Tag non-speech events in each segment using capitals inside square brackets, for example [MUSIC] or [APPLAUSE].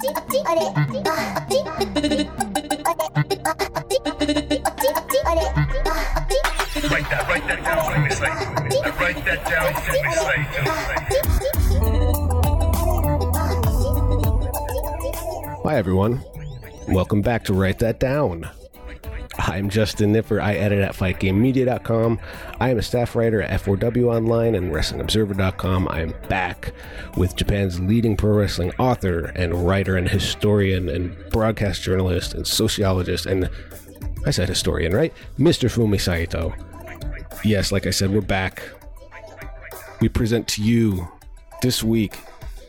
Hi, everyone. Welcome back to Write That Down. I'm Justin Knipper. I edit at FightGameMedia.com. I am a staff writer at F4W Online and WrestlingObserver.com. I am back with Japan's leading pro wrestling author and writer and historian and broadcast journalist and sociologist and I said historian, right? Mr. Fumi Saito. Yes, like I said, we're back. We present to you this week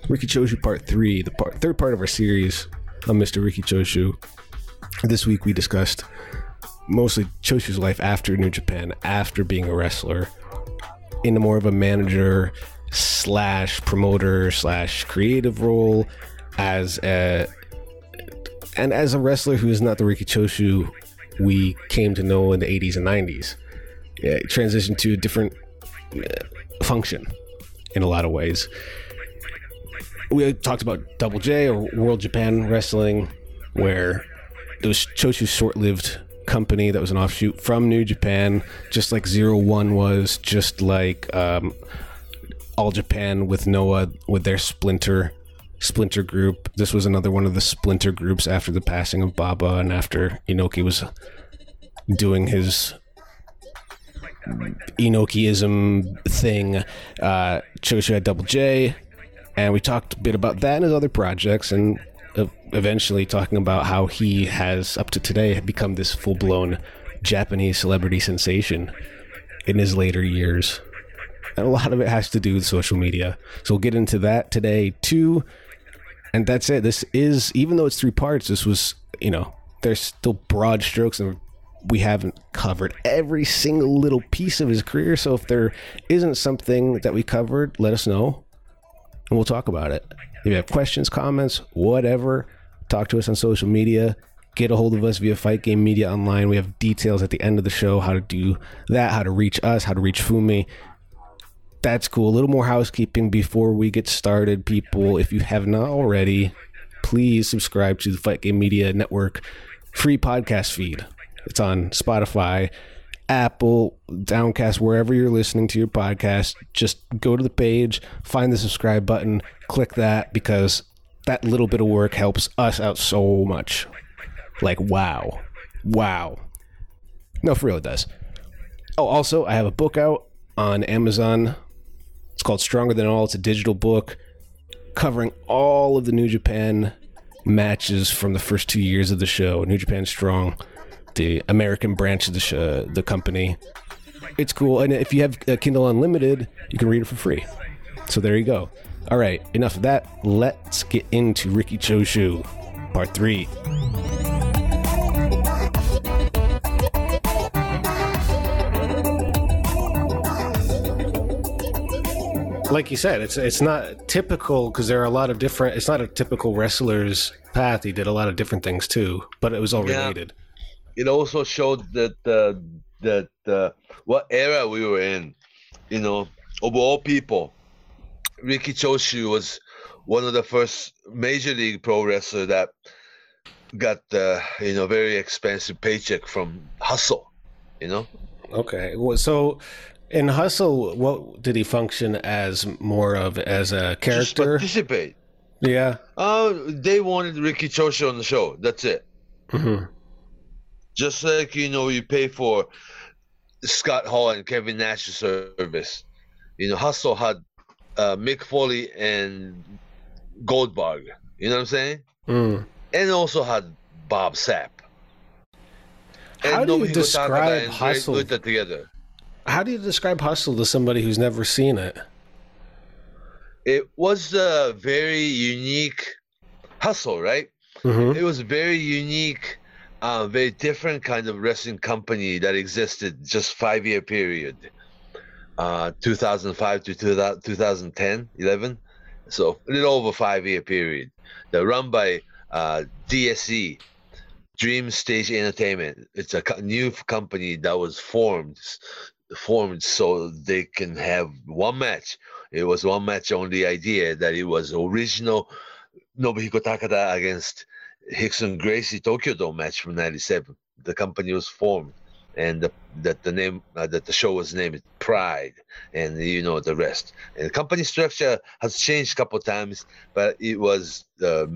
Riki Choshu Part 3, the part, third part of our series on Mr. Riki Choshu. This week we discussed mostly Choshu's life after New Japan, after being a wrestler, into more of a manager slash promoter slash creative role as a and as a wrestler who is not the Riki Choshu we came to know in the 80s and 90s. Yeah, transitioned to a different uh, function in a lot of ways. We talked about Double J or World Japan Wrestling, where it was Choshu's short lived company that was an offshoot from New Japan, just like Zero One was, just like um, All Japan with Noah with their splinter splinter group. This was another one of the splinter groups after the passing of Baba and after Inoki was doing his Inokiism thing. Uh, Choshu had Double J, and we talked a bit about that and his other projects, and eventually talking about how he has, up to today, become this full blown Japanese celebrity sensation in his later years. And a lot of it has to do with social media. So we'll get into that today too. And that's it. This is, even though it's three parts, this was, you know, there's still broad strokes and we haven't covered every single little piece of his career. So if there isn't something that we covered, let us know and we'll talk about it. If you have questions, comments, whatever, talk to us on social media. Get a hold of us via Fight Game Media Online. We have details at the end of the show how to do that, how to reach us, how to reach Fumi. That's cool. A little more housekeeping before we get started, people. If you have not already, please subscribe to the Fight Game Media Network free podcast feed. It's on Spotify, Apple, Downcast, wherever you're listening to your podcast. Just go to the page, find the subscribe button, click that because that little bit of work helps us out so much. Like, wow. Wow. No, for real, it does. Oh, also, I have a book out on Amazon. It's called Stronger Than All. It's a digital book covering all of the New Japan matches from the first two years of the show. New Japan Strong the American branch of the sh- the company. It's cool, and if you have a Kindle Unlimited, you can read it for free. So there you go. All right, enough of that. Let's get into Riki Choshu, Part Three. Like you said, it's it's not typical because there are a lot of different. It's not a typical wrestler's path. He did a lot of different things too, but it was all Yeah. related. it also showed that uh, that uh, what era we were in. You know, of all people, Riki Choshu was one of the first major league pro wrestler that got uh, you know very expensive paycheck from Hustle. You know, Okay. Well, so in Hustle, what did he function as more of as a Just character? participate. Yeah. Oh, they wanted Riki Choshu on the show. That's it. hmm Just like you know, you pay for Scott Hall and Kevin Nash's service. You know, Hustle had uh, Mick Foley and Goldberg. You know what I'm saying? Mm. And also had Bob Sapp. And How do you describe Hustle? Together. How do you describe Hustle to somebody who's never seen it? It was a very unique hustle, right? hmm It was a very unique a very different kind of wrestling company that existed just five year period, uh, 2005 to 2010, 11. So a little over five year period. They're run by uh, DSE, Dream Stage Entertainment. It's a new company that was formed formed so they can have one match. It was one match only idea that it was original Nobuhiko Takada against Rickson Gracie Tokyo Dome match from '97. The company was formed, and the, that the name uh, that the show was named Pride, and you know the rest. And the company structure has changed a couple times, but it was uh,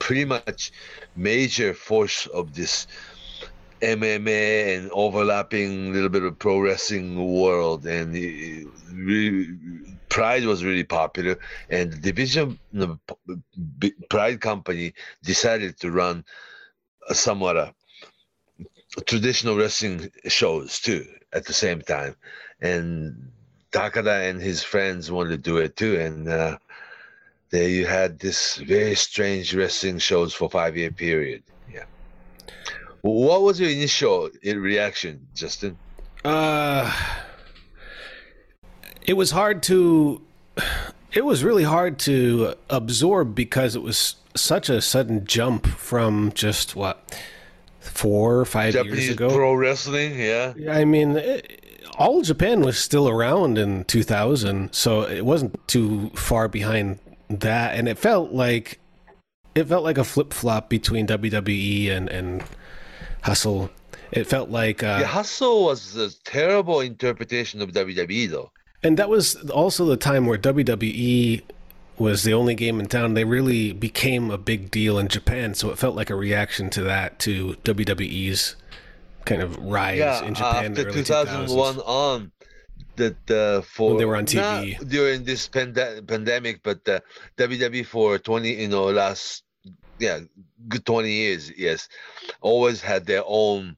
pretty much major force of this MMA and overlapping little bit of pro wrestling world, and really, Pride was really popular, and the division the Pride company decided to run somewhat a, traditional wrestling shows too at the same time, and Takada and his friends wanted to do it too, and uh, there you had this very strange wrestling shows for five year period. Yeah. What was your initial reaction, Justin? Uh, it was hard to. It was really hard to absorb because it was such a sudden jump from just what four or five Japanese years ago. pro wrestling, yeah. I mean, it, all Japan was still around in 2000, so it wasn't too far behind that, and it felt like it felt like a flip flop between WWE and and Hustle. It felt like uh, Yeah, Hustle was a terrible interpretation of WWE, though. And that was also the time where WWE was the only game in town. They really became a big deal in Japan, so it felt like a reaction to that, to WWE's kind of rise Yeah, in Japan. in the after 2001 on, that uh, for When they were on TV. during this pande- pandemic, but uh, WWE for 20, you know, last yeah, good 20 years, yes, always had their own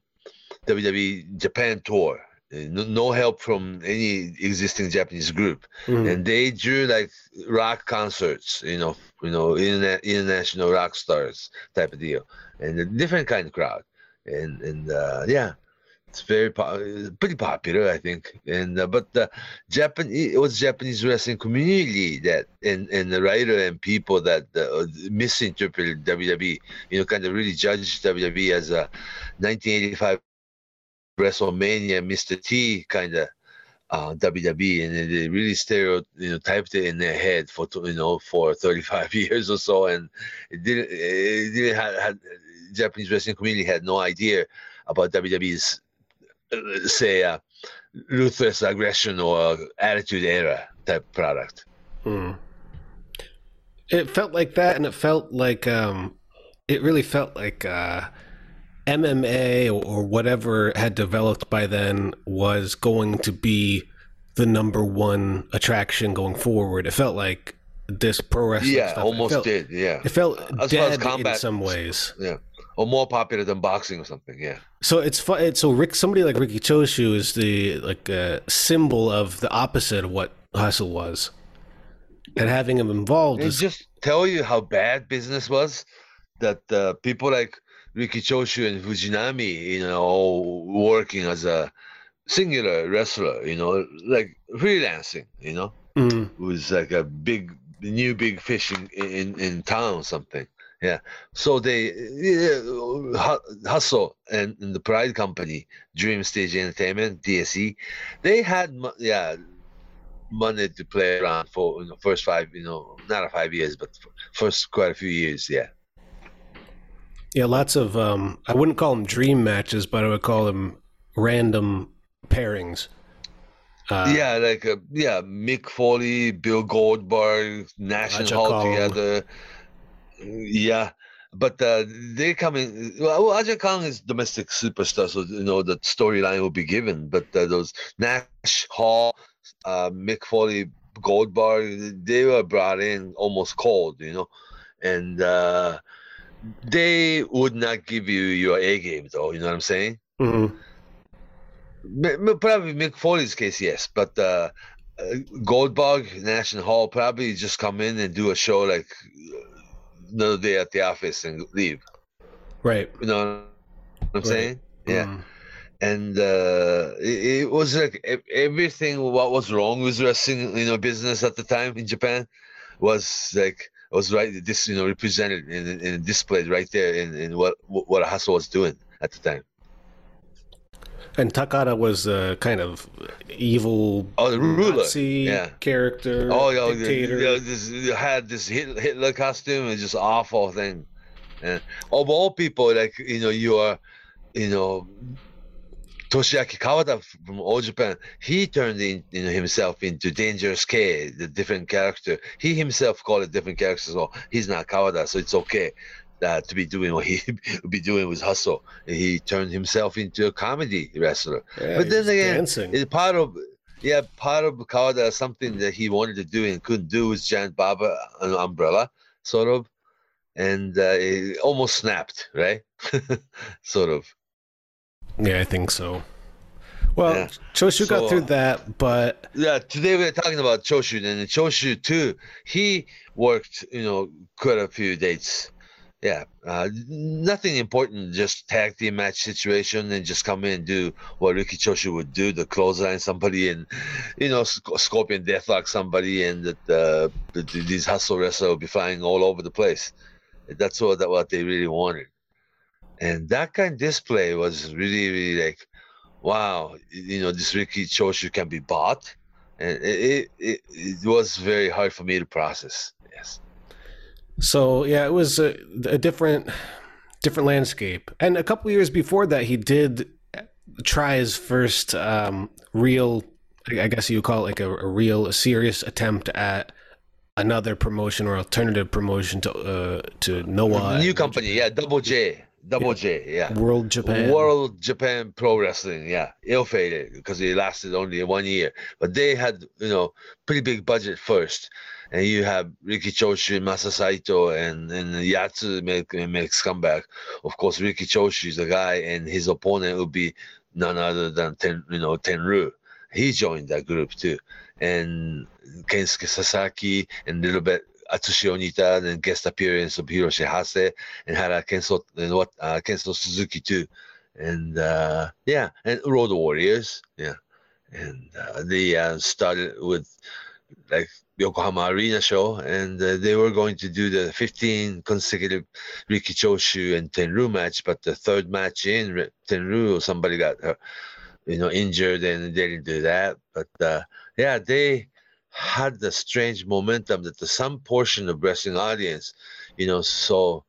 WWE Japan tour. Uh, No, no help from any existing Japanese group. Mhm. and they drew like rock concerts, you know, you know, interna- international rock stars type of deal, and a different kind of crowd, and and uh, yeah, it's very po- pretty popular, I think, and uh, but the Japanese it was Japanese wrestling community that and and the writer and people that uh, misinterpreted WWE, you know, kind of really judged WWE as a 1985 WrestleMania Mr. T kind of uh, WWE, and they really stereotyped it in their head for you know for 35 [LAUGHS] years or so, and it didn't it didn't have, had Japanese wrestling community had no idea about WWE's uh, say uh, ruthless aggression or attitude era type product. Mm. It felt like that, and it felt like um, it really felt like uh, MMA or, whatever had developed by then was going to be the number one attraction going forward. It felt like this pro wrestling. yeah, stuff, almost felt, did. Yeah, It felt As far as dead in combat- some ways. yeah, or more popular than boxing or something. Yeah. So it's fun. So Rick, somebody like Riki Choshu is the like uh, symbol of the opposite of what Hustle was, and having him involved is just tell you how bad business was that uh, people like Riki Choshu and Fujinami, you know, all working as a singular wrestler, you know, like freelancing, you know, Mm. was like a big, new big fish in, in, in town or something. Yeah. So they, yeah, Hustle and, and the Pride Company, Dream Stage Entertainment, DSE, they had, yeah, money to play around for you know, first five, you know, not five years, but first quite a few years. Yeah. Yeah, lots of um I wouldn't call them dream matches, but I would call them random pairings. Uh, yeah, like uh, yeah, Mick Foley, Bill Goldberg, Nash and Hall together. Yeah, but uh, they coming. Well, Aja Kong is domestic superstar, so you know the storyline will be given. But uh, those Nash, Hall, uh, Mick Foley, Goldberg, they were brought in almost cold, you know, and uh, they would not give you your A game, though. You know what I'm saying? mhm. M- m- Probably Mick Foley's case, yes, but uh, uh, Goldberg, Nash and Hall probably just come in and do a show like uh, another day at the office and leave. Right. You know what I'm Right. saying, yeah. Mm. and uh, it, it was like everything what was wrong with wrestling you know business at the time in Japan was like was right this you know represented and, and displayed right there in, in what what Hustle was doing at the time. And Takada was a kind of evil Oh, the ruler, Nazi yeah. character, Oh, yeah, oh, the- dictator. this, you had this Hitler costume. It's just awful thing. And of all people, like you know, you are, you know, Toshiaki Kawada from All Japan. He turned in, know, himself into Dangerous K, the different character. He himself called it different characters. So he's not Kawada, so it's okay. Uh, to be doing what he would [LAUGHS] be doing with hustle, he turned himself into a comedy wrestler. Yeah, but then again, dancing. it's part of yeah, part of Kawada something that he wanted to do and couldn't do was Giant Baba an umbrella, sort of, and uh, it almost snapped, right? [LAUGHS] sort of. Yeah, I think so. Well, Yeah. Choshu got through that, but Yeah, today we're talking about Choshu, and Choshu too. He worked, you know, quite a few dates. Yeah, uh, nothing important, just tag team match situation, and just come in and do what Riki Choshu would do: the clothesline somebody, and you know, sc- scorpion deathlock somebody, and that uh, the, the- these hustle wrestlers will be flying all over the place. That's what that what they really wanted, and that kind of display was really, really like, wow, you know, this Riki Choshu can be bought and it, it, it, it was very hard for me to process. Yes. so yeah, it was a, a different different landscape. And a couple years before that, he did try his first um, real, I guess you would call it like a, a real, a serious attempt at another promotion or alternative promotion to uh, to Noah New company, yeah, Double J, Double J, yeah. World Japan. World Japan Pro Wrestling, yeah, ill fated because it lasted only one year. But they had, you know, pretty big budget first, and you have Riki Choshu, Masa Saito, and and Yatsu make makes comeback. Of course, Riki Choshu is the guy, and his opponent would be none other than Ten, you know, Tenryu. He joined that group too, and Kensuke Sasaki, and a little bit Atsushi Onita, and guest appearance of Hiroshi Hase, and had a and what uh, Kenzo Suzuki too, and uh, yeah, and Road Warriors, yeah, and uh, they uh, started with like Yokohama Arena show, and uh, they were going to do the 15 consecutive Riki Choshu and Tenryu match, but the third match in Tenryu, somebody got uh, you know injured, and they didn't do that. But uh, yeah, they had the strange momentum that the some portion of wrestling audience, you know, saw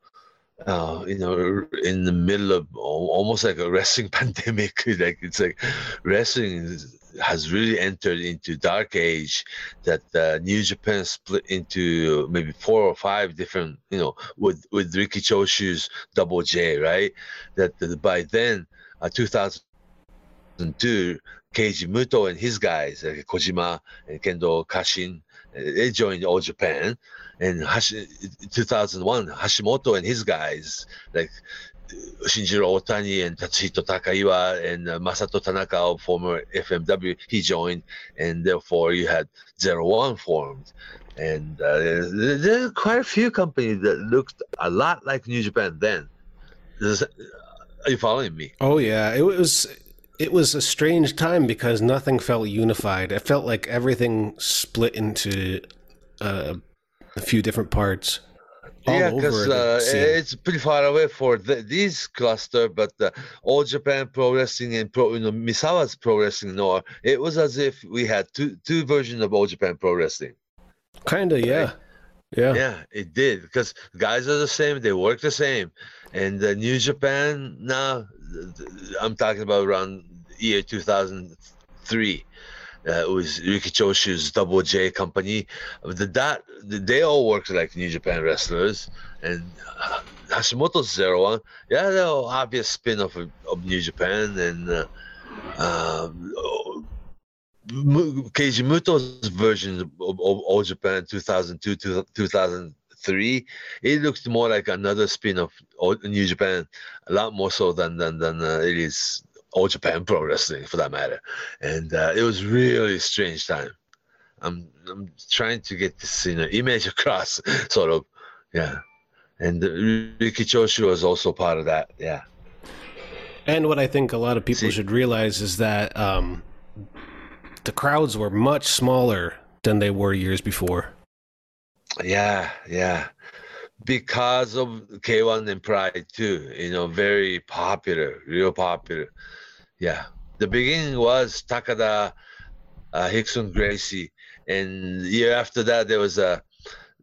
uh, you know, in the middle of almost like a wrestling [LAUGHS] pandemic. like it's like wrestling has really entered into dark age. That uh, New Japan split into maybe four or five different, you know, with with Riki Choshu's Double J, right? That, that by then, uh, 2002, Keiji Muto and his guys, like Kojima and Kendo Kashin, uh, they joined All Japan. And Hashi, 2001 Hashimoto and his guys like uh, Shinjiro Otani and Tatsuhito Takaiwa and uh, Masato Tanaka former FMW he joined. And therefore you had Zero One formed. And uh, there, are quite a few companies that looked a lot like New Japan then. Are you following me? Oh yeah, it was it was a strange time because nothing felt unified. It felt like everything split into uh, a few different parts. all yeah, because uh, it's pretty far away for the, this cluster, but uh, All Japan Pro Wrestling and Pro, you know, Misawa's Pro Wrestling Noah, it was as if we had two two versions of All Japan Pro Wrestling. Kinda, yeah, yeah. Yeah, it did because guys are the same, they work the same, and uh, New Japan now, I'm talking about around year 2003. Uh, it was Riki Choshu's Double J company. The, that they all worked like New Japan wrestlers, and uh, Hashimoto's Zero One. Yeah, they're all obvious spin-off of, of New Japan, and uh, um, oh, Keiji Muto's version of, of All Japan 2002 to 2003. It looks more like another spin-off of New Japan, a lot more so than than than uh, it is All Japan Pro Wrestling for that matter. And uh, it was really strange time. I'm I'm trying to get this you know image [LAUGHS] across, sort of, yeah. And uh, Riki Choshu was also part of that, yeah. And what I think a lot of people See- should realize is that um, the crowds were much smaller than they were years before. Yeah, yeah. Because of K1 and Pride too, you know, very popular, real popular. Yeah. The beginning was Takada, uh, Hickson Gracie, and year after that there was a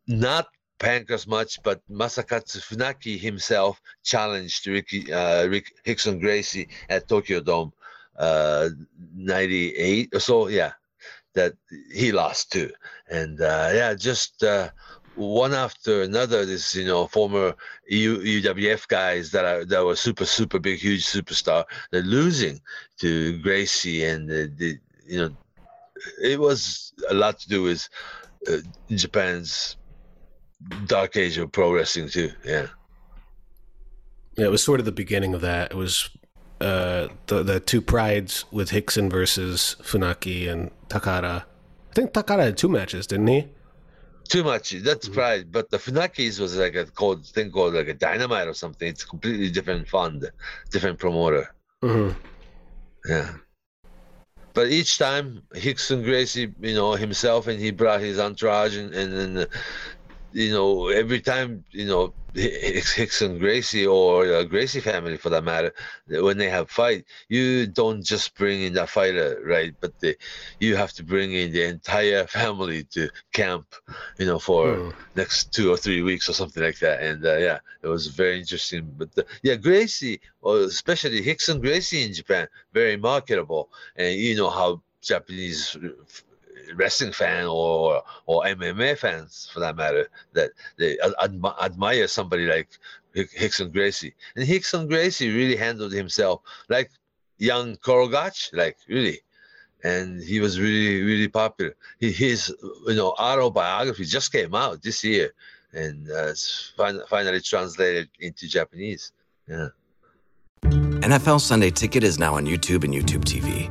not Pancrase much, but Masakatsu Funaki himself challenged Ricky uh, Rick Hickson Gracie at Tokyo Dome, uh, '98 or so. Yeah, that he lost too, and uh, yeah, just uh, one after another. This you know former U- UWF guys that are that were super super big huge superstar. They're losing to Gracie, and the, the you know it was a lot to do with uh, Japan's dark age of pro wrestling too. Yeah. Yeah, it was sort of the beginning of that. It was uh, the the two prides with Hickson versus Funaki and Takada. I think Takada had two matches, didn't he? Too much. That's pride. But the Funakis was like a called thing called like a dynamite or something. It's completely different fund, different promoter. Mm-hmm. Yeah. But each time Hickson Gracie, you know, himself and he brought his entourage and, and then, uh, you know, every time, you know, Hicks- Hickson Gracie or uh, Gracie family for that matter, when they have fight, you don't just bring in that fighter, right? But the, you have to bring in the entire family to camp, you know, for Hmm. next two or three weeks or something like that. And uh, yeah, it was very interesting. But the, yeah, Gracie, or especially Hickson Gracie in Japan, very marketable. And you know how Japanese wrestling fan or or MMA fans, for that matter, that they ad- admi- admire somebody like Hick- Hickson Gracie. And Hickson Gracie really handled himself like young Korogach, like really. And he was really, really popular. He, his, you know, autobiography just came out this year, and uh, it's fin- finally translated into Japanese. Yeah. NFL Sunday Ticket is now on YouTube and YouTube TV,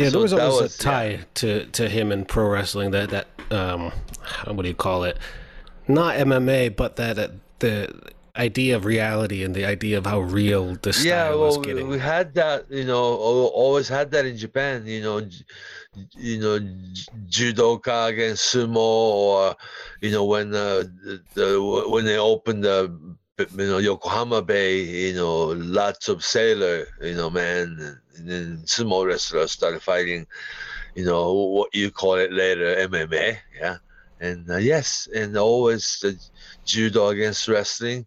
Yeah, So there was always was- a tie to, to him in pro wrestling. That that um, what do you call it? Not MMA, but that uh, the idea of reality and the idea of how real the style yeah was well we- getting. we had that you know always had that in japan you know you know judoka against sumo or you know when uh, the, the when they opened the you know yokohama bay you know lots of sailor you know man sumo wrestlers started fighting you know what you call it later mma yeah and uh, yes and always the judo against wrestling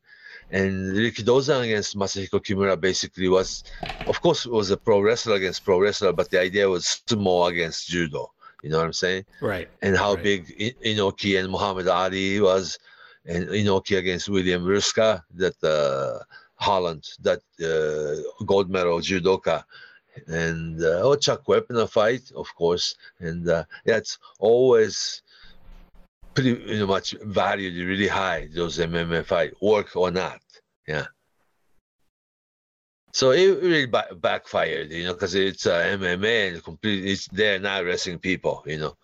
and Rikidozan against Masahiko Kimura basically was, of course, it was a pro wrestler against pro wrestler, but the idea was sumo against judo. You know what I'm saying? right. And how Right. big I- Inoki and Muhammad Ali was, and Inoki against William Ruska, that uh, Holland, that uh, gold medal judoka, and uh, oh, Chuck Wepner fight, of course, and uh, it's always pretty much valued really high those MMA fight work or not. Yeah. So it really ba- backfired you know because it's uh, MMA and completely it's they're not wrestling people you know.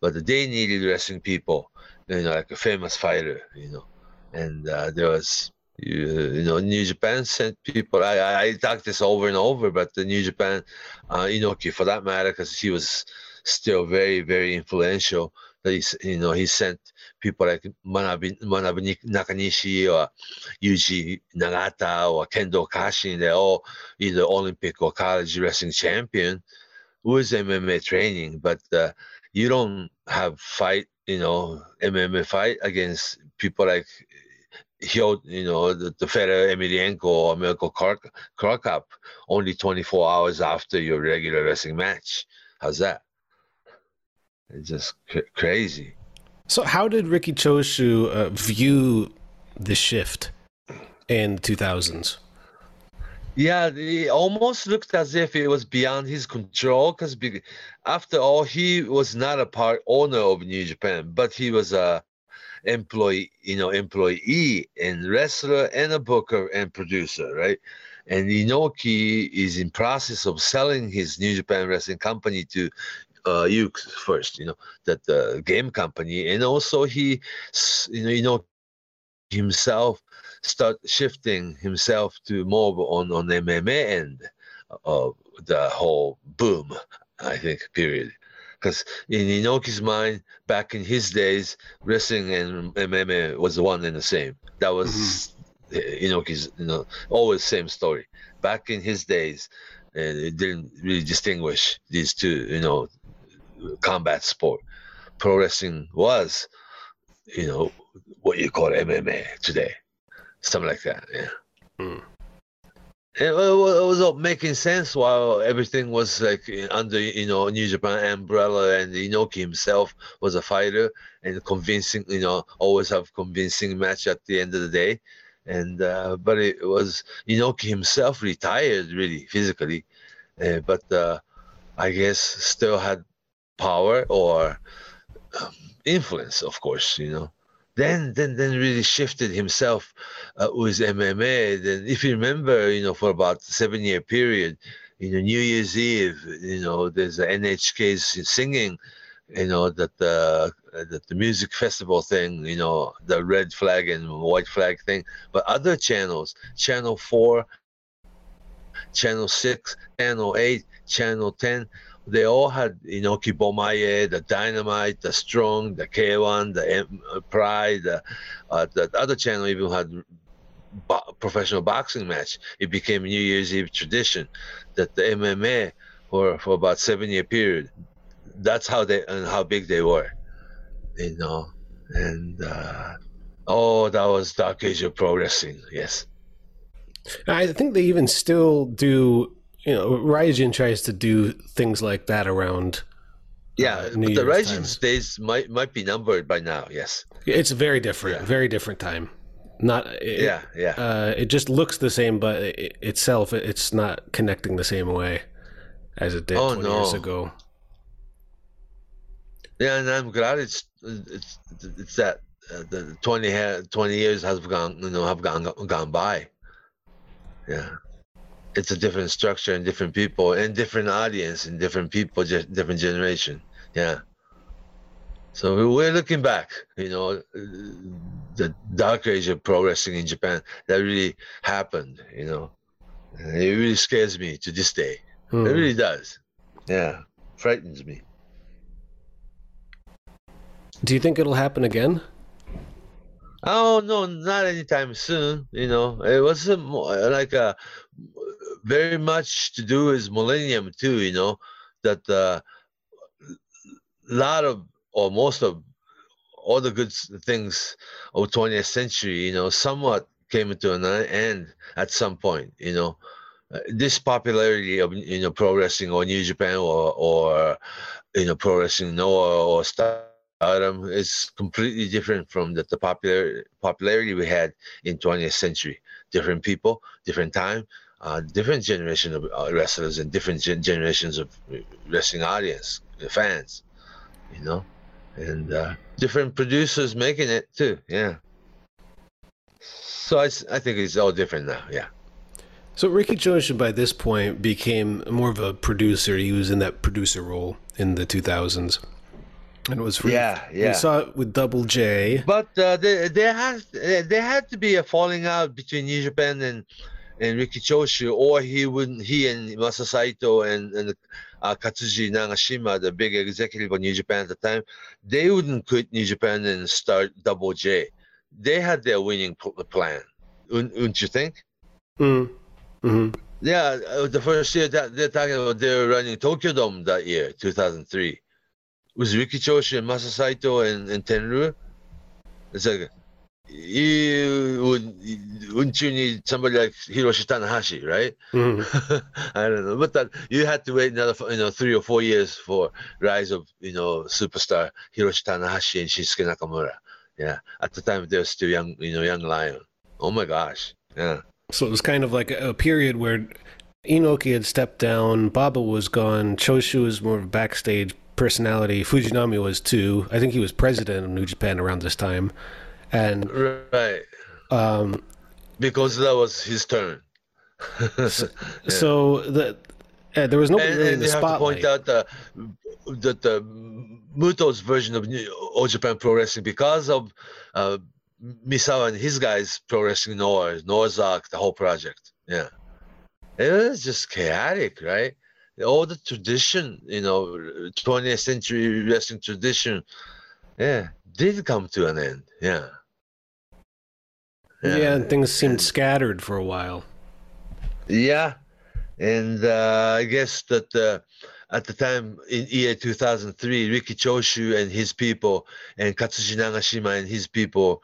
But they needed wrestling people you know like a famous fighter you know. And uh, there was you, you know New Japan sent people I, I talked this over and over but the New Japan uh, Inoki for that matter because he was still very very influential that he's you know he sent people like Manabi, Manabu Nakanishi or Yuji Nagata or Kendo Kashin they're all either Olympic or college wrestling champion with MMA training, but uh, you don't have fight, you know, MMA fight against people like Hyo, you know, the, the Fedor Emelianenko or Mirko Cro Cop only 24 hours after your regular wrestling match. How's that? It's just cr- crazy. So, how did Riki Choshu uh, view the shift in the 2000s? Yeah, it almost looked as if it was beyond his control because after all, he was not a part owner of New Japan, but he was a employee, you know, employee and wrestler and a booker and producer, right? And Inoki is in process of selling his New Japan Wrestling Company to uh, Yuke's first, you know, that the game company, and also he, you know, you know, himself start shifting himself to more on on MMA end of the whole boom, I think, period. Because in Inoki's mind, back in his days, wrestling and MMA was one and the same. That was mm-hmm. Inoki's, you know, always same story. Back in his days, and it didn't really distinguish these two, you know, combat sport. Pro wrestling was, you know, what you call MMA today, something like that. Yeah. Mm. It, it, was all making sense while everything was like under you know New Japan umbrella, and Inoki himself was a fighter and convincing, you know, always have convincing match at the end of the day. And uh, but it was Inoki himself retired really physically, uh, but uh, I guess still had power or um, influence, of course, you know. Then, then, then really shifted himself uh, with MMA. Then, if you remember, you know, for about seven year period, you know, New Year's Eve, you know, there's a NHK's singing, you know, that the that the music festival thing, you know, the red flag and white flag thing. But other channels, Channel Four, Channel Six, Channel Eight, Channel Ten, they all had Inoki Bomaye, the Dynamite, the Strong, the K1, the M- uh, Pride, the, uh, the other channel even had bo- professional boxing match. It became New Year's Eve tradition that the MMA for for about seven year period. That's how they and how big they were, you know. And uh, oh, that was Dark Age of Pro Wrestling. Yes. I think they even still do you know, Rizin tries to do things like that around. Yeah, uh, the Rizin days might might be numbered by now. Yes, it's very different, yeah. very different time. Not it, yeah, yeah. Uh, it just looks the same, but it, itself, it's not connecting the same way as it did oh, 20 no. years ago. Yeah, and I'm glad it's it's it's that uh, the 20, 20 years has gone you know have gone gone by. Yeah it's a different structure and different people and different audience and different people, just different generation. Yeah. So we're looking back, you know, the dark age of pro wrestling in Japan that really happened, you know. And it really scares me to this day. Hmm. It really does. Yeah, frightens me. Do you think it'll happen again? Oh no, not anytime soon. You know, it was a, like a very much to do with millennium too. You know that a uh, lot of or most of all the good things of 20th century, you know, somewhat came to an end at some point. You know, uh, this popularity of you know pro wrestling or New Japan or or you know pro wrestling Noah or Stardom is completely different from the, the popular popularity we had in 20th century. Different people, different time, uh, different generation of uh, wrestlers and different gen- generations of wrestling audience, fans, you know, and uh, different producers making it too. Yeah. So I, I think it's all different now. Yeah. So Riki Choshu by this point became more of a producer. He was in that producer role in the 2000s. And it was for, yeah, yeah. We saw it with Double J. But uh, there, there has there had to be a falling out between New Japan and and Riki Choshu, or he wouldn't. he and Masa Saito and, and uh, Katsuji Nagashima, the big executive of New Japan at the time, they wouldn't quit New Japan and start Double J. They had their winning plan, wouldn't you think? Mm. Mm-hmm. Yeah, uh, the first year that they're talking about they were running Tokyo Dome that year, 2003. It was Riki Choshu and Masa Saito and, and Tenryu. It's like, you would, wouldn't you need somebody like Hiroshi Tanahashi, right? Mhm. [LAUGHS] I don't know, but that you had to wait another, you know, three or four years for rise of, you know, superstar Hiroshi Tanahashi and Shinsuke Nakamura. Yeah, at the time they were still young, you know, young lion. Oh my gosh, yeah. So it was kind of like a, a period where Inoki had stepped down, Baba was gone, Choshu was more of a backstage personality, Fujinami was too. I think he was president of New Japan around this time. And Right, um, because that was his turn. [LAUGHS] so the uh, there was nobody and, really in the you have to spotlight. point out the, that the Muto's version of New, All Japan Pro Wrestling because of uh, Misawa and his guys pro wrestling Noah, Noah's the whole project. Yeah, it was just chaotic, right? All the tradition, you know, 20th century wrestling tradition, yeah, did come to an end. Yeah. yeah. and things seemed scattered for a while. Yeah, and uh, I guess that uh, at the time in year 2003, Riki Choshu and his people and Katsuji Nagashima and his people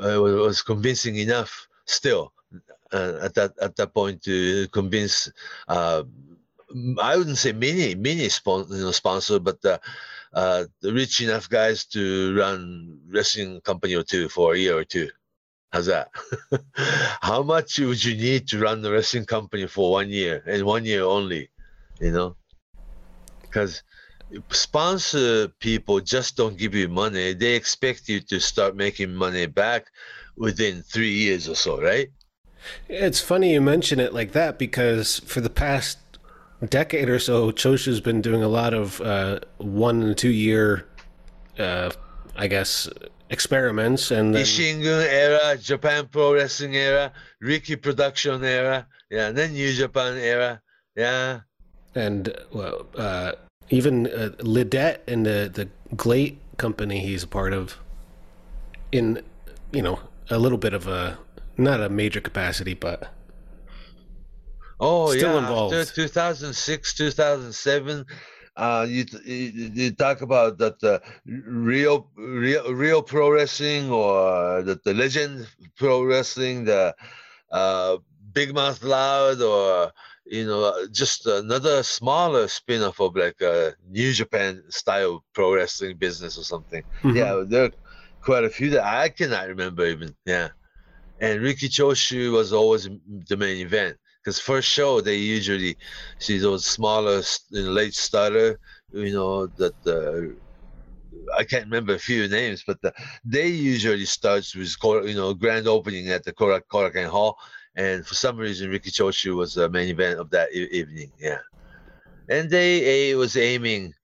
uh, wa- was convincing enough still uh, at that at that point to convince. I wouldn't say many many spon- you know, sponsor, but uh, uh, the rich enough guys to run wrestling company or two for a year or two. How's that? [LAUGHS] How much would you need to run the wrestling company for one year and one year only? You know, because sponsor people just don't give you money. They expect you to start making money back within three years or so, right? It's funny you mention it like that because for the past decade or so, Choshu's been doing a lot of uh, one and two year, uh, I guess, experiments, and then, Ishingun era, Japan Pro Wrestling era, Riki Production era, yeah, and then New Japan era, yeah. and well, uh, even uh, Lidet and the the Gleat company he's a part of, in you know a little bit of a not a major capacity, but Oh Still yeah, involved. after 2006, 2007, uh, you, you you talk about that uh, real real real pro wrestling or that the legend pro wrestling, the uh, Big Mouth Loud, or you know just another smaller spin-off of like a New Japan style pro wrestling business or something. Yeah, there are quite a few that I cannot remember even. Yeah, and Riki Choshu was always the main event because first show they usually see those smaller you know, late starter you know that uh, i can't remember a few names but the, they usually starts with you know grand opening at the Korak Korakuen hall and for some reason riki choshu was the main event of that e- evening yeah. And they uh, was aiming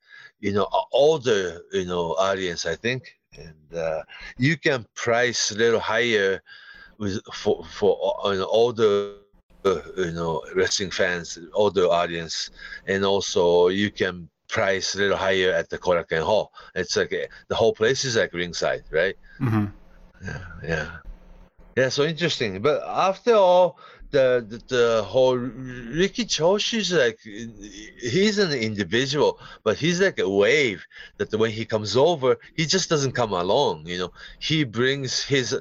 you know older you know audience i think and uh, you can price a little higher with for for uh, know, older uh, you know wrestling fans older audience and also you can price a little higher at the Korakuen Hall. It's like uh, the whole place is like ringside right? Mhm. yeah yeah. Yeah so interesting. But after all the the, the whole Riki Choshu's like he's an individual but he's like a wave that when he comes over he just doesn't come along you know? He brings his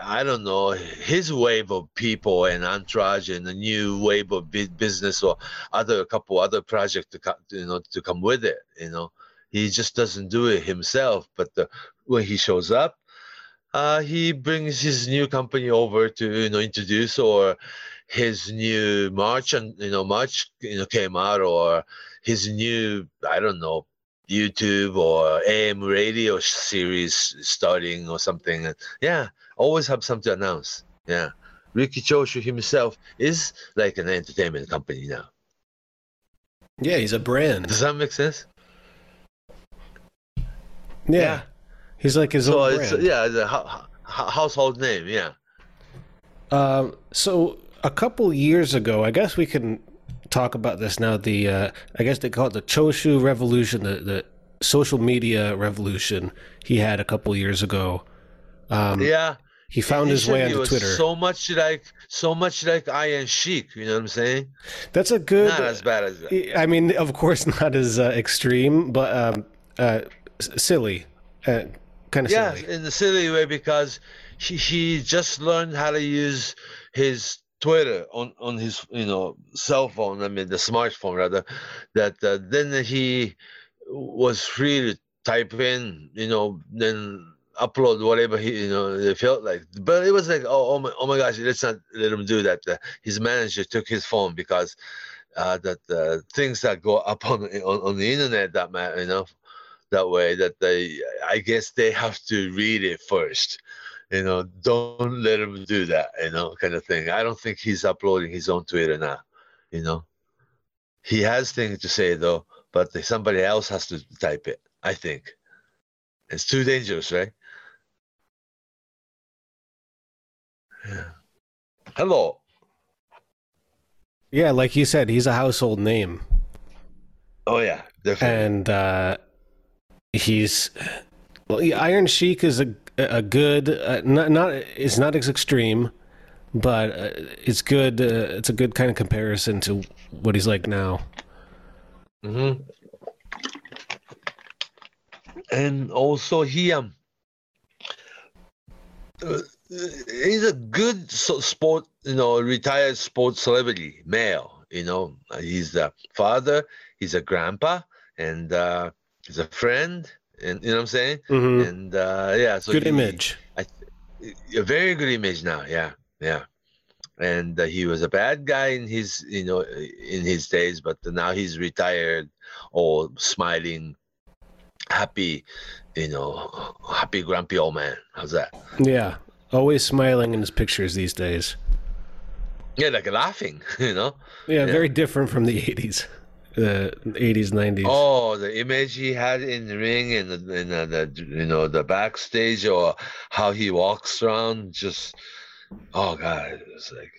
I don't know his wave of people and entourage and a new wave of business or other a couple other projects to come you know to come with it you know? He just doesn't do it himself but the, when he shows up uh, he brings his new company over to you know introduce or his new march and you know march you know came out or his new I don't know YouTube or AM radio series starting or something. And yeah, always have something to announce. Yeah. Riki Choshu himself is like an entertainment company now. yeah, he's a brand. Does that make sense? Yeah, he's like his So own it's brand. yeah, the ho- ho- household name. Yeah. Um, so a couple years ago, I guess we can talk about this now. The uh, I guess they call it the Choshu Revolution, the, the social media revolution he had a couple years ago. Um, Yeah. he found his way onto Twitter. So much like so much like Iron Sheik. You know what I'm saying? That's a good. Not as bad as that. I mean, of course, [LAUGHS] not as uh, extreme, but um, uh, silly, uh, kind of Yeah, silly. in the silly way because he, he just learned how to use his Twitter on, on his you know cell phone. I mean the smartphone rather. That uh, then he was free to type in you know then upload whatever he you know it felt like. But it was like oh oh my oh my gosh let's not let him do that. Uh, his manager took his phone because uh, that uh, things that go up on, on on the internet that matter you know that way that they i guess they have to read it first you know don't let him do that you know kind of thing. I don't think he's uploading his own twitter now you know. He has things to say though but somebody else has to type it i think. It's too dangerous right? Yeah. hello. Yeah, like you said, he's a household name, oh yeah definitely. And uh, he's well, Iron Sheik is a a good uh, not not it's not as extreme, but uh, it's good. Uh, it's a good kind of comparison to what he's like now. Mm-hmm. And also he um uh, he's a good sport, you know, retired sports celebrity, male. You know, Uh, he's a father, he's a grandpa, and he's a friend, and you know what I'm saying. Mhm. And uh, yeah, so Good he- image. a very good image now. Yeah, yeah. And uh, he was a bad guy in his, you know, in his days, but now he's retired, all smiling, happy, you know, happy grumpy old man. How's that? Yeah, always smiling in his pictures these days. Yeah, like laughing, [LAUGHS] you know. Yeah, very different from the '80s, the '80s, '90s. Oh, the image he had in the ring and the, and the, the you know the backstage or how he walks around, just oh god, it's like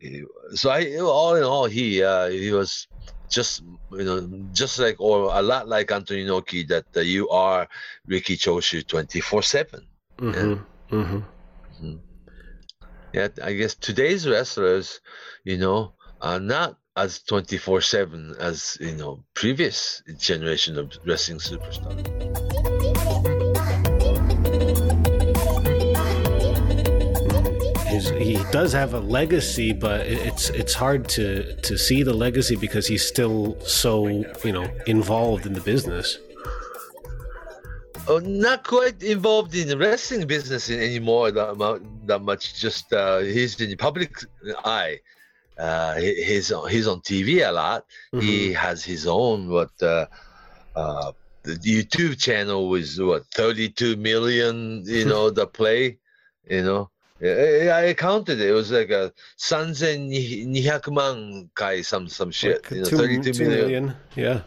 he- so. I all in all, he uh, he was just you know just like or a lot like Antonio Inoki that uh, you are Riki Choshu twenty four seven. hmm hmm Yeah, I guess today's wrestlers, you know, are not as 24 7 as, you know, previous generation of wrestling superstars. He does have a legacy, but it's it's hard to to see the legacy because he's still so you know involved in the business. Oh, not quite involved in the wrestling business anymore that, that much. Just uh, he's in the public eye. Uh, he's on, he's on TV a lot. He has his own what uh, uh, the YouTube channel was what 32 million. You [LAUGHS] know the play. You know. Yeah, I counted it. It was like a 3200万回 some some shit. Like you know, 32 two million. Yeah,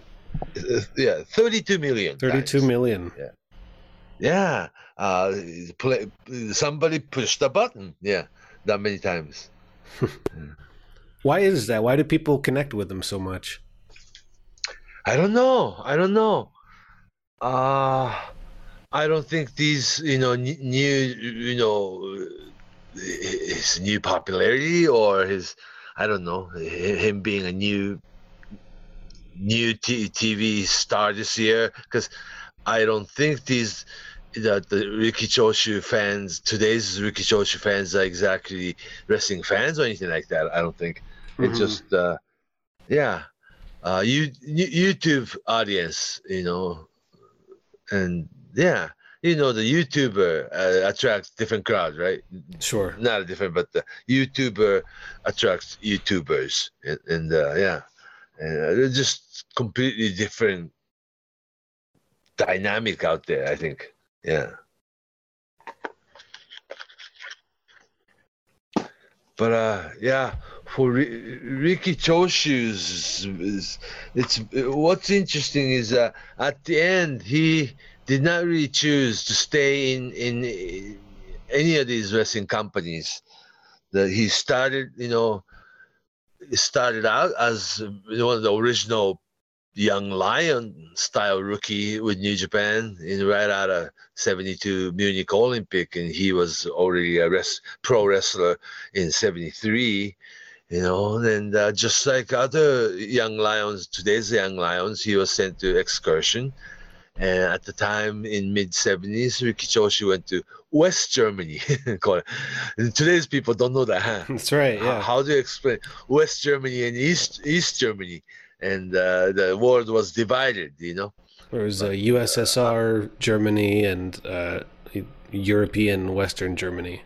[LAUGHS] Yeah, 32 million. thirty-two guys. million. Yeah. Uh, play, somebody pushed the button. Yeah, that many times. [LAUGHS] Why is that? Why do people connect with him so much? I don't know. I don't know. Uh, I don't think these, you know, new, you know, his new popularity or his, I don't know, him being a new, new TV star this year. Because I don't think these, that the Riki Choshu fans, today's Riki Choshu fans are exactly wrestling fans or anything like that. I don't think. It's Mhm. just, uh, yeah, uh, you, YouTube audience, you know, and yeah, you know, the YouTuber uh, attracts different crowds, right? Sure. Not a different, but the YouTuber attracts YouTubers, and, and uh, yeah, and uh, they're just completely different dynamic out there. I think, yeah. But uh, yeah, for Ri- Riki Choshu's, is- is, it's what's interesting is uh, at the end he did not really choose to stay in in any of these wrestling companies. That he started, you know, started out as one of the original young lion style rookie with New Japan in right out of 72 Munich Olympic and he was already a res- pro wrestler in 73 you know and uh, just like other young lions today's young lions he was sent to excursion and at the time in mid 70s Riki Choshu went to West Germany [LAUGHS] today's people don't know that huh? That's right. How, Yeah. how do you explain West Germany and East East Germany? And uh, the world was divided, you know. There was uh, USSR, Germany, and uh, European Western Germany.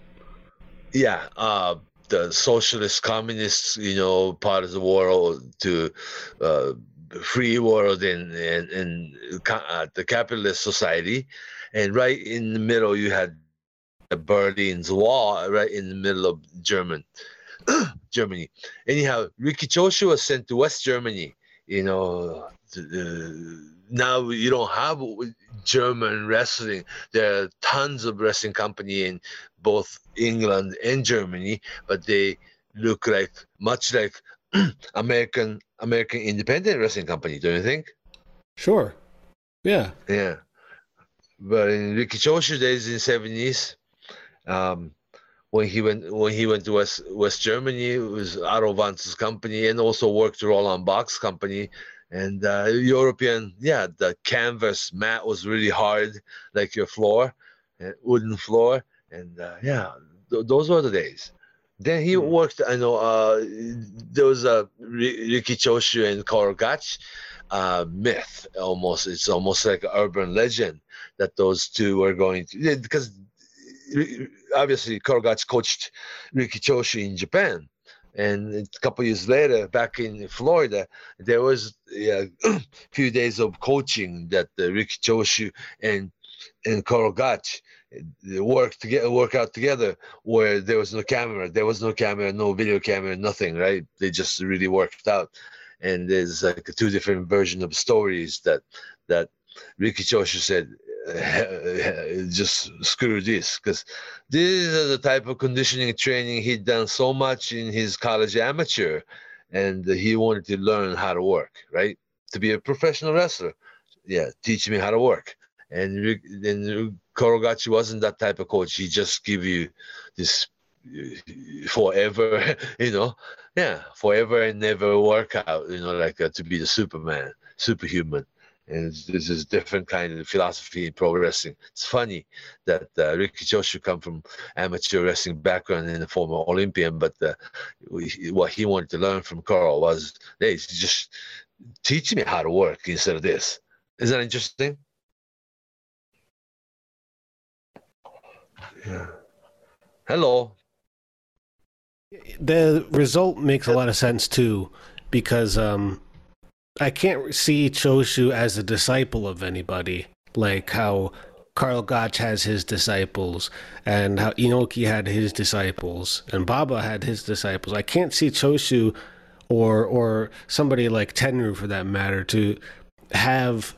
Yeah, uh, the socialist, communist, you know, part of the world to uh, free world and and, and ca- uh, the capitalist society, and right in the middle you had the Berlin's Wall, right in the middle of German. [CLEARS THROAT] Germany. Anyhow, Riki Choshu was sent to West Germany. You know, now you don't have German wrestling. There are tons of wrestling company in both England and Germany, but they look like much like [CLEARS THROAT] American American independent wrestling company. Don't you think? Sure. Yeah. Yeah. But in Riki Choshu days in seventies, um, when he went when he went to West West Germany, it was Otto Wanz's company and also worked for Roland Bock's company. And uh, European, yeah, the canvas mat was really hard, like your floor, uh, wooden floor, and uh, yeah, th- those were the days. Then he worked. I know uh, there was a Riki Choshu and Karl Gotch uh, myth. Almost, it's almost like an urban legend that those two were going to because obviously Karl coached Riki Choshu in Japan. And a couple years later, back in Florida, there was a [CLEARS THROAT] few days of coaching that uh, Riki Choshu and and Gotch they worked together, work out together, where there was no camera, there was no camera, no video camera, nothing. Right? They just really worked out. And there's like two different version of stories that that Riki Choshu said, [LAUGHS] just screw this, because these are the type of conditioning training he'd done so much in his college amateur, and he wanted to learn how to work, right? To be a professional wrestler. Yeah, teach me how to work. And then Korogachi wasn't that type of coach. He just give you this uh, forever, [LAUGHS] you know, yeah, forever and never workout, you know, like uh, to be the Superman, superhuman. And this is different kind of philosophy in pro wrestling. It's funny that uh, Riki Choshu come from amateur wrestling background and a former Olympian, but uh, we- what he wanted to learn from Karl was, hey, just teach me how to work instead of this. Isn't that interesting? Yeah. Hello. The result makes a lot of sense too, because um, I can't see Choshu as a disciple of anybody, like how Karl Gotch has his disciples, and how Inoki had his disciples, and Baba had his disciples. I can't see Choshu or or somebody like Tenryu for that matter to have.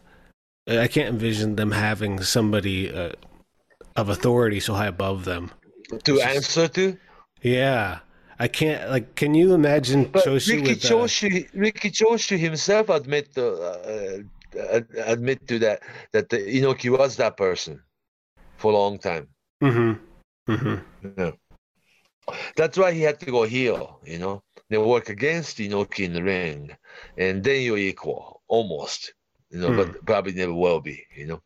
I can't envision them having somebody uh, of authority so high above them. To answer to? Yeah, I can't. Like, can you imagine But Choshu Riki with uh, Choshu, Riki Choshu himself admit to, uh, admit to that that the Inoki was that person for a long time. Mm-hmm. Mm-hmm. Yeah. That's why he had to go heel, you know. They work against Inoki in the ring, and then you're equal, almost, you know, but probably never will be, you know.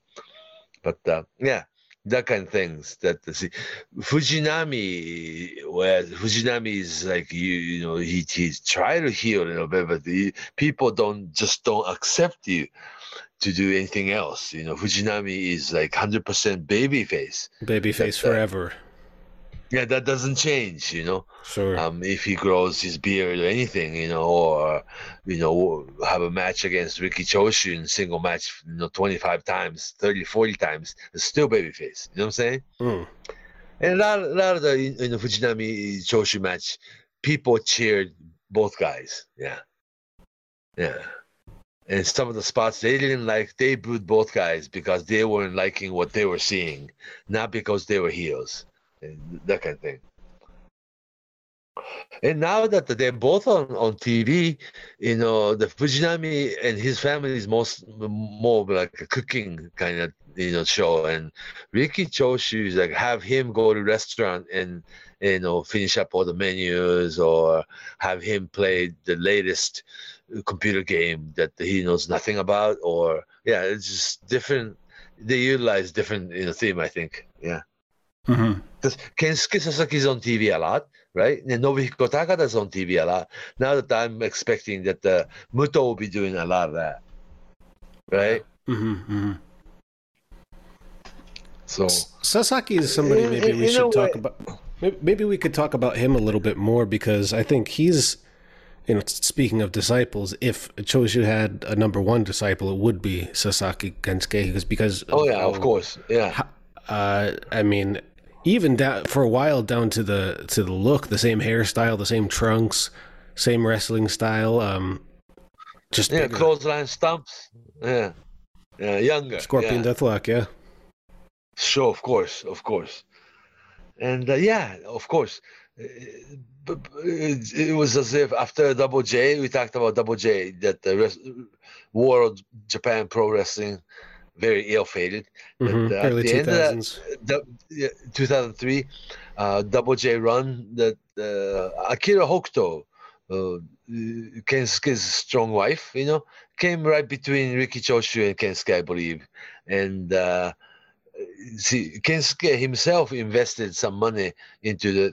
But uh, yeah, that kind of things. That the Fujinami, where Fujinami is like you, you know, he he try to heel a little bit, but the people don't just don't accept you to do anything else. You know, Fujinami is like hundred percent baby face. baby face forever. Yeah, that doesn't change, you know. Sure. Um, if he grows his beard or anything, you know, or you know, have a match against Riki Choshu in single match, you know, 25 times, 30, 40 times, it's still babyface. You know what I'm saying? Mm. And a lot, a lot of the in the Fujinami Choshu match, people cheered both guys. Yeah, yeah. And some of the spots they didn't like, they booed both guys because they weren't liking what they were seeing, not because they were heels, and that kind of thing. And now that they're both on, on TV, you know, the Fujinami and his family is most more like a cooking kind of you know show, and Riki Choshu is like have him go to restaurant and you know finish up all the menus or have him play the latest computer game that he knows nothing about or yeah it's just different. They utilize different you know theme i think. Yeah Mm-hmm. because Kensuke Sasaki's on TV a lot, right? And Nobuhiko Takada's on TV a lot. Now that I'm expecting that the Muto will be doing a lot of that, right? Mm-hmm, mm-hmm. So Sasaki is somebody maybe in- we in should talk way- about. Maybe we could talk about him a little bit more because I think he's, you know, speaking of disciples, if Choshu had a number one disciple, it would be Sasaki Kensuke because because oh yeah, of how- course, yeah. Uh, I mean, even down for a while down to the to the look, the same hairstyle, the same trunks, same wrestling style. Um, just Yeah, bigger. clothesline stumps. Yeah. Yeah, younger. Scorpion yeah. Deathlock, yeah. Sure, of course, of course. And uh, yeah, of course. Uh, but but it, it was as if after Double J, we talked about Double J, that the rest, World Japan Pro Wrestling very ill-fated. But, Mhm, uh, Early the two end of that, thousands. the, yeah, 2003, uh, Double J run that uh, Akira Hokuto, uh, Kensuke's strong wife, you know, came right between Riki Choshu and Kensuke, I believe. And uh, see, Kensuke himself invested some money into the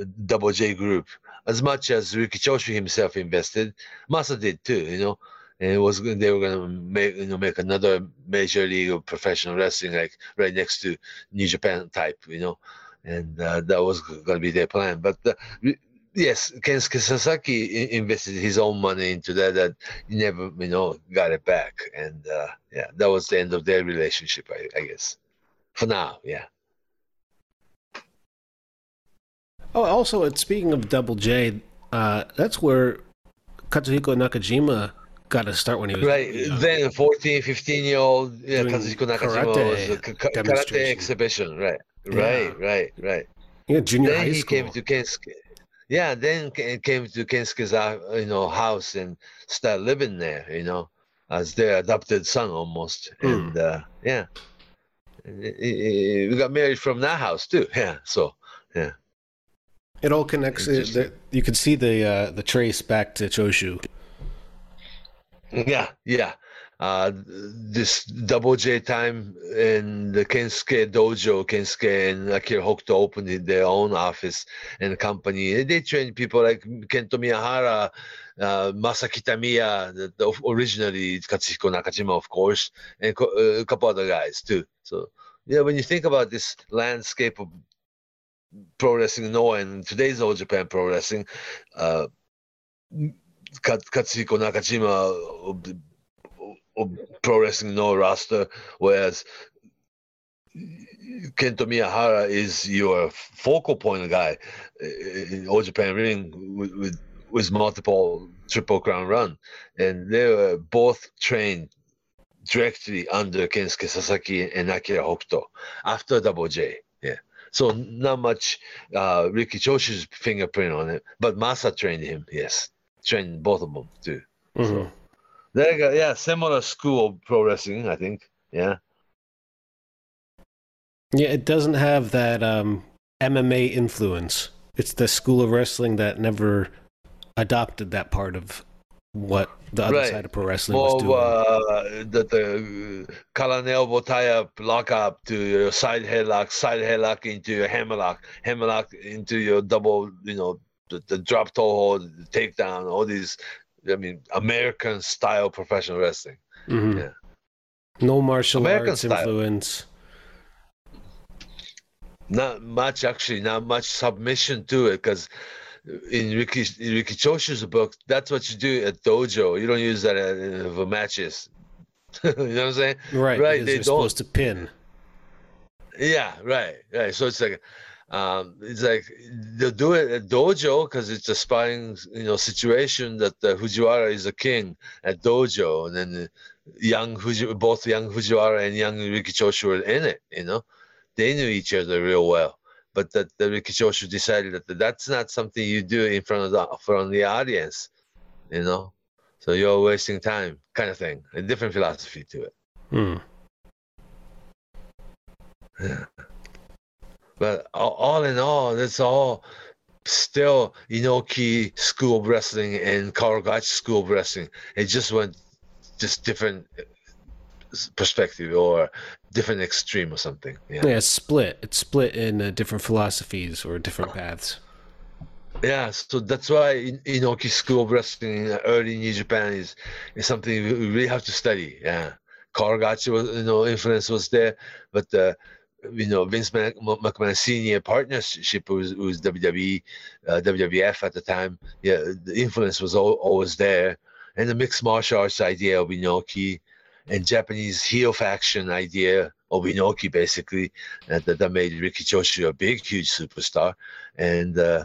uh, Double J group as much as Riki Choshu himself invested. Masa did too, you know. And it was they were gonna make you know make another major league of professional wrestling like right next to New Japan type, you know, and uh, that was gonna be their plan. But uh, yes, Kensuke Sasaki invested his own money into that that he never you know got it back, and uh, yeah, that was the end of their relationship, I, I guess. For now, yeah. Oh, also, speaking of Double J, uh, that's where Katsuhiko Nakajima got to start when he was Right young. then, 14, 15 year old yeah, Katsuhiko Nakajima karate was a ka- ka- karate exhibition, right? Yeah. Right, right, right. yeah, junior then high he school. came to Kensuke. Yeah, then came to Kensuke's uh, you know house and started living there. You know, as their adopted son almost. Hmm. And uh, yeah, And he- he- we got married from that house too. [LAUGHS] Yeah, so yeah, It all connects. It, the, you can see the uh, the trace back to Choshu. Yeah, yeah. Uh, this double J time in the Kensuke dojo, Kensuke and Akira Hokuto opened their own office and company. They trained people like Kento Miyahara, uh, Masaki Tamiya, the, the, originally Katsuhiko Nakajima, of course, and uh, a couple other guys too. So, yeah, when you think about this landscape of pro wrestling, and today's All Japan Pro Wrestling, uh, Katsuhiko Nakajima of the of pro wrestling Noah roster, whereas Kento Miyahara is your focal point guy in All Japan Ring with, with, with multiple Triple Crown run, and they were both trained directly under Kensuke Sasaki and Akira Hokuto after Double J. Yeah. So not much uh, Riki Choshu's fingerprint on it, but Masa trained him. Yes, trained both of them too. Mhm. There you go. Yeah, similar school of pro wrestling, I think. Yeah. Yeah, it doesn't have that um, MMA influence. It's the school of wrestling that never adopted that part of what the other Right. side of pro wrestling was Well, doing. uh, the, the elbow tie up, lock up to your side headlock, side headlock into your hammerlock, hammerlock into your double, you know, the, the drop toe hold, the takedown, all these, I mean, American style professional wrestling. Mhm. yeah. No martial American arts style. influence. Not much, actually, not much submission to it because in Riki, Riki Choshu's book, that's what you do at dojo. You don't use that in, for matches. [LAUGHS] you know what I'm saying? Right, Right, because they you're don't. supposed to pin. Yeah, right, right. So it's like, um, it's like they'll do it at dojo because it's a sparring, you know, situation that uh, Fujiwara is a king at dojo, and then young Fuji, both young Fujiwara and young Riki Choshu were in it. You know, they knew each other real well. but that the Riki Choshu decided that that's not something you do in front of the front of the audience, you know. So you're wasting time, kind of thing. A different philosophy to it. Hmm. Yeah. But all, in all, it's all still Inoki School of Wrestling and Karagachi School of Wrestling. It just went just different uh, perspective or different extreme or something. Yeah. Yeah, it's split. It's split in uh, different philosophies or different paths. Yeah, so that's why In- Inoki School of Wrestling in early New Japan is, is something we really have to study. Yeah, Karagachi was, you know, influence was there, but uh, you know, Vince Mc- McMahon Senior partnership was was WWE, uh, WWF at the time. Yeah, the influence was al- always there, and the mixed martial arts idea of Inoki, and Japanese heel faction idea of Inoki, basically, and that, that made Riki Choshu a big, huge superstar, and. Uh,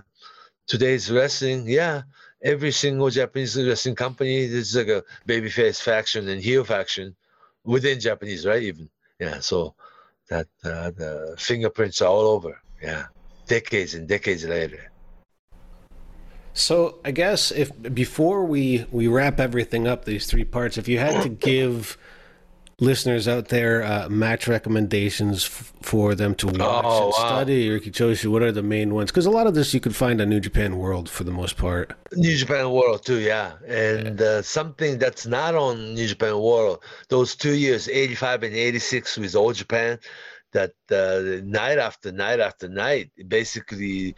today's wrestling, yeah, every single Japanese wrestling company there's like a babyface faction and heel faction within Japanese, right? Even yeah, so that uh, the fingerprints are all over. Yeah, decades and decades later. So I guess if before we we wrap everything up, these three parts, if you had to give listeners out there uh, match recommendations f- for them to watch Oh, and wow. study Riki Choshu, what are the main ones? Because a lot of this you could find on New Japan World for the most part. New Japan World too, yeah, and uh, something that's not on New Japan World. Those two years, '85 and '86, with All Japan, that uh, night after night after night, basically,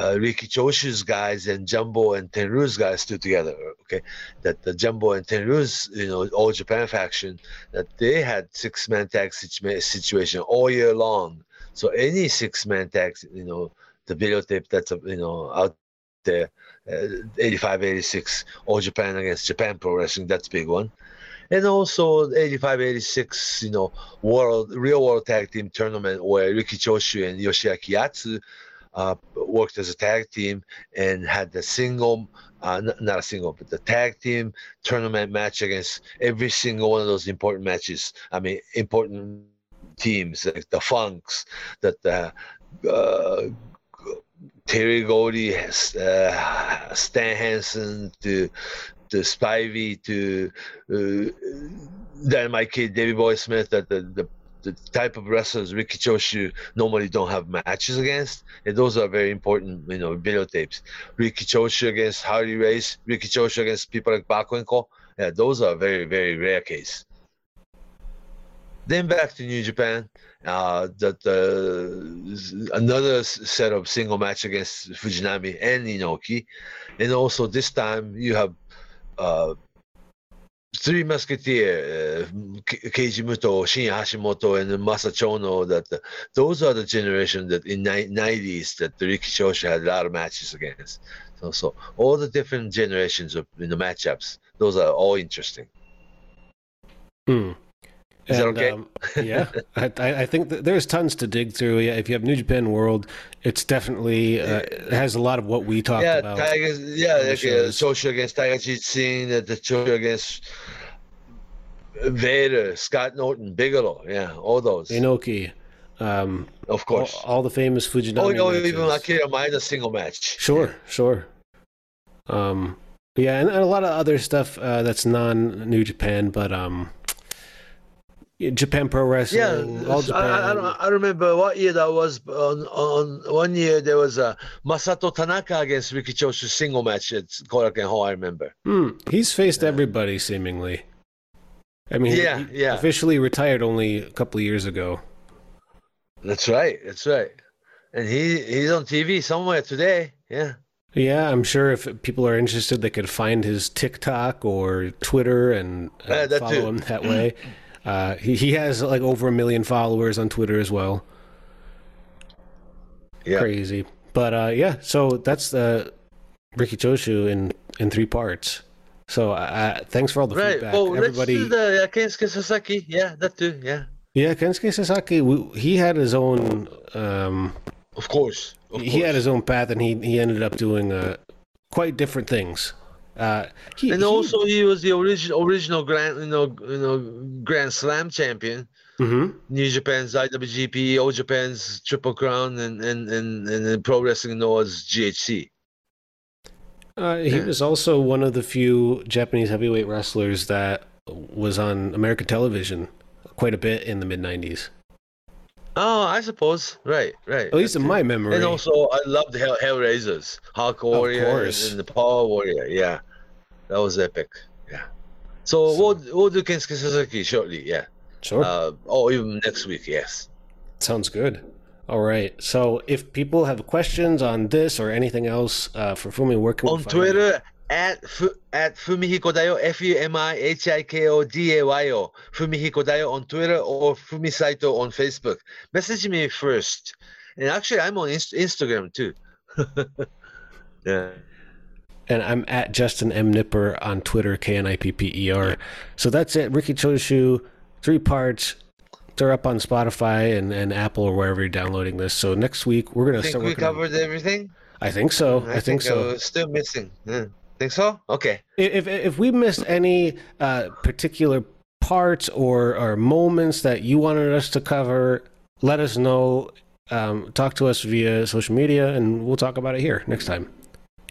uh, Riki Choshu's guys and Jumbo and Tenryu's guys stood together. Okay, that the Jumbo and Tenryu's, you know, All Japan faction, that they had six-man tag situa- situation all year long. So any six-man tag, you know, the videotape that's you know out there uh, 85 86 all japan against japan pro wrestling that's a big one and also 85 86 you know world real world tag team tournament where riki choshu and yoshiaki yatsu uh, worked as a tag team and had the single uh, not a single but the tag team tournament match against every single one of those important matches. I mean important teams like the funks that the uh, Terry Gordy, uh, Stan Hansen, to Spivey, to uh, Dynamite Kid, Davey Boy Smith, that the, the the type of wrestlers Riki Choshu normally don't have matches against, and those are very important, you know, videotapes. Riki Choshu against Harley Race, Riki Choshu against people like Bakwenko, yeah, those are very very rare case. Then back to New Japan, uh, that uh, another set of single match against Fujinami and Inoki, and also this time you have uh, three musketeer, uh, Keiji Muto, Shinya Hashimoto, and Masa Chono. That those are the generation that in ni- 90s that the Riki Choshu had a lot of matches against. So, so all the different generations of in the matchups, those are all interesting. Hmm. Is that okay? um, yeah, I, I think there's tons to dig through. Yeah, if you have New Japan World, it's definitely uh, it has a lot of what we talked yeah, about. Tigers. Yeah, the like uh. Choshu against Tiger Jeet Singh, uh, the Choshu against Vader, Scott Norton, Bigelow. Yeah, all those. Inoki, um, of course. all the famous Fujinami. oh, no, matches. even Akira Maeda single match. Sure, sure. Um, yeah, and, and a lot of other stuff uh, that's non New Japan, but um, Japan Pro Wrestling, Yeah, all Japan. I, I, don't, I remember what year that was. On, on one year there was a Masato Tanaka against Riki Choshu single match at Korakuen Hall. I remember. Hmm, he's faced everybody seemingly. I mean, Yeah, he yeah. officially retired only a couple of years ago. That's right. That's right. And he he's on TV somewhere today. Yeah. Yeah, I'm sure if people are interested, they could find his TikTok or Twitter and uh, Yeah, that follow too. him that way. [CLEARS THROAT] Uh, he he has like over a million followers on Twitter as well. Yeah. Crazy, but uh, yeah. So that's the Riki Choshu in in three parts. So uh, thanks for all the Right. feedback, Oh, everybody. let's do the uh, Kensuke Sasaki. Yeah, that too. Yeah. Yeah, Kensuke Sasaki, we, he had his own. Um, Of course. Of he course. had his own path, and he he ended up doing uh, quite different things. Uh, he, and he- also he was the original original grand you know you know Grand Slam champion. Mm-hmm. New Japan's IWGP, All Japan's Triple Crown, and and and, and then Pro Wrestling Noah's GHC. Uh, he was also one of the few Japanese heavyweight wrestlers that was on American television quite a bit in the mid '90s. Oh, I suppose. Right, right. At least in my memory. And also, I loved Hell, Hellraisers, Hawk Warrior, and the Power Warrior. Yeah, that was epic. Yeah. So, we'll we'll do Kensuke Suzuki shortly. Yeah. sure. Uh, or even next week. Yes. Sounds good. All right. So if people have questions on this or anything else uh, for Fumi, where can we On you? Twitter at fu- at Fumihiko Dayo F U M I H I K O D A Y O Fumihiko Dayo on Twitter or Fumi Saito on Facebook. Message me first. And actually, I'm on Inst- Instagram too. [LAUGHS] yeah. And I'm at Justin M Knipper on Twitter, K N I P P E R. So that's it. Riki Choshu, three parts. They're up on Spotify and, and Apple or wherever you're downloading this. So next week we're gonna Think start we working. on- covered everything? I think so. I, think, I so. still missing. Yeah. Think so? Okay. If if we missed any uh, particular parts or or moments that you wanted us to cover, let us know. Um, talk to us via social media, and we'll talk about it here next time.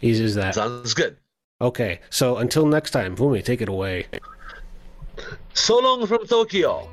Easy as that. Sounds good. Okay, so until next time, Fumi, take it away. So long from Tokyo.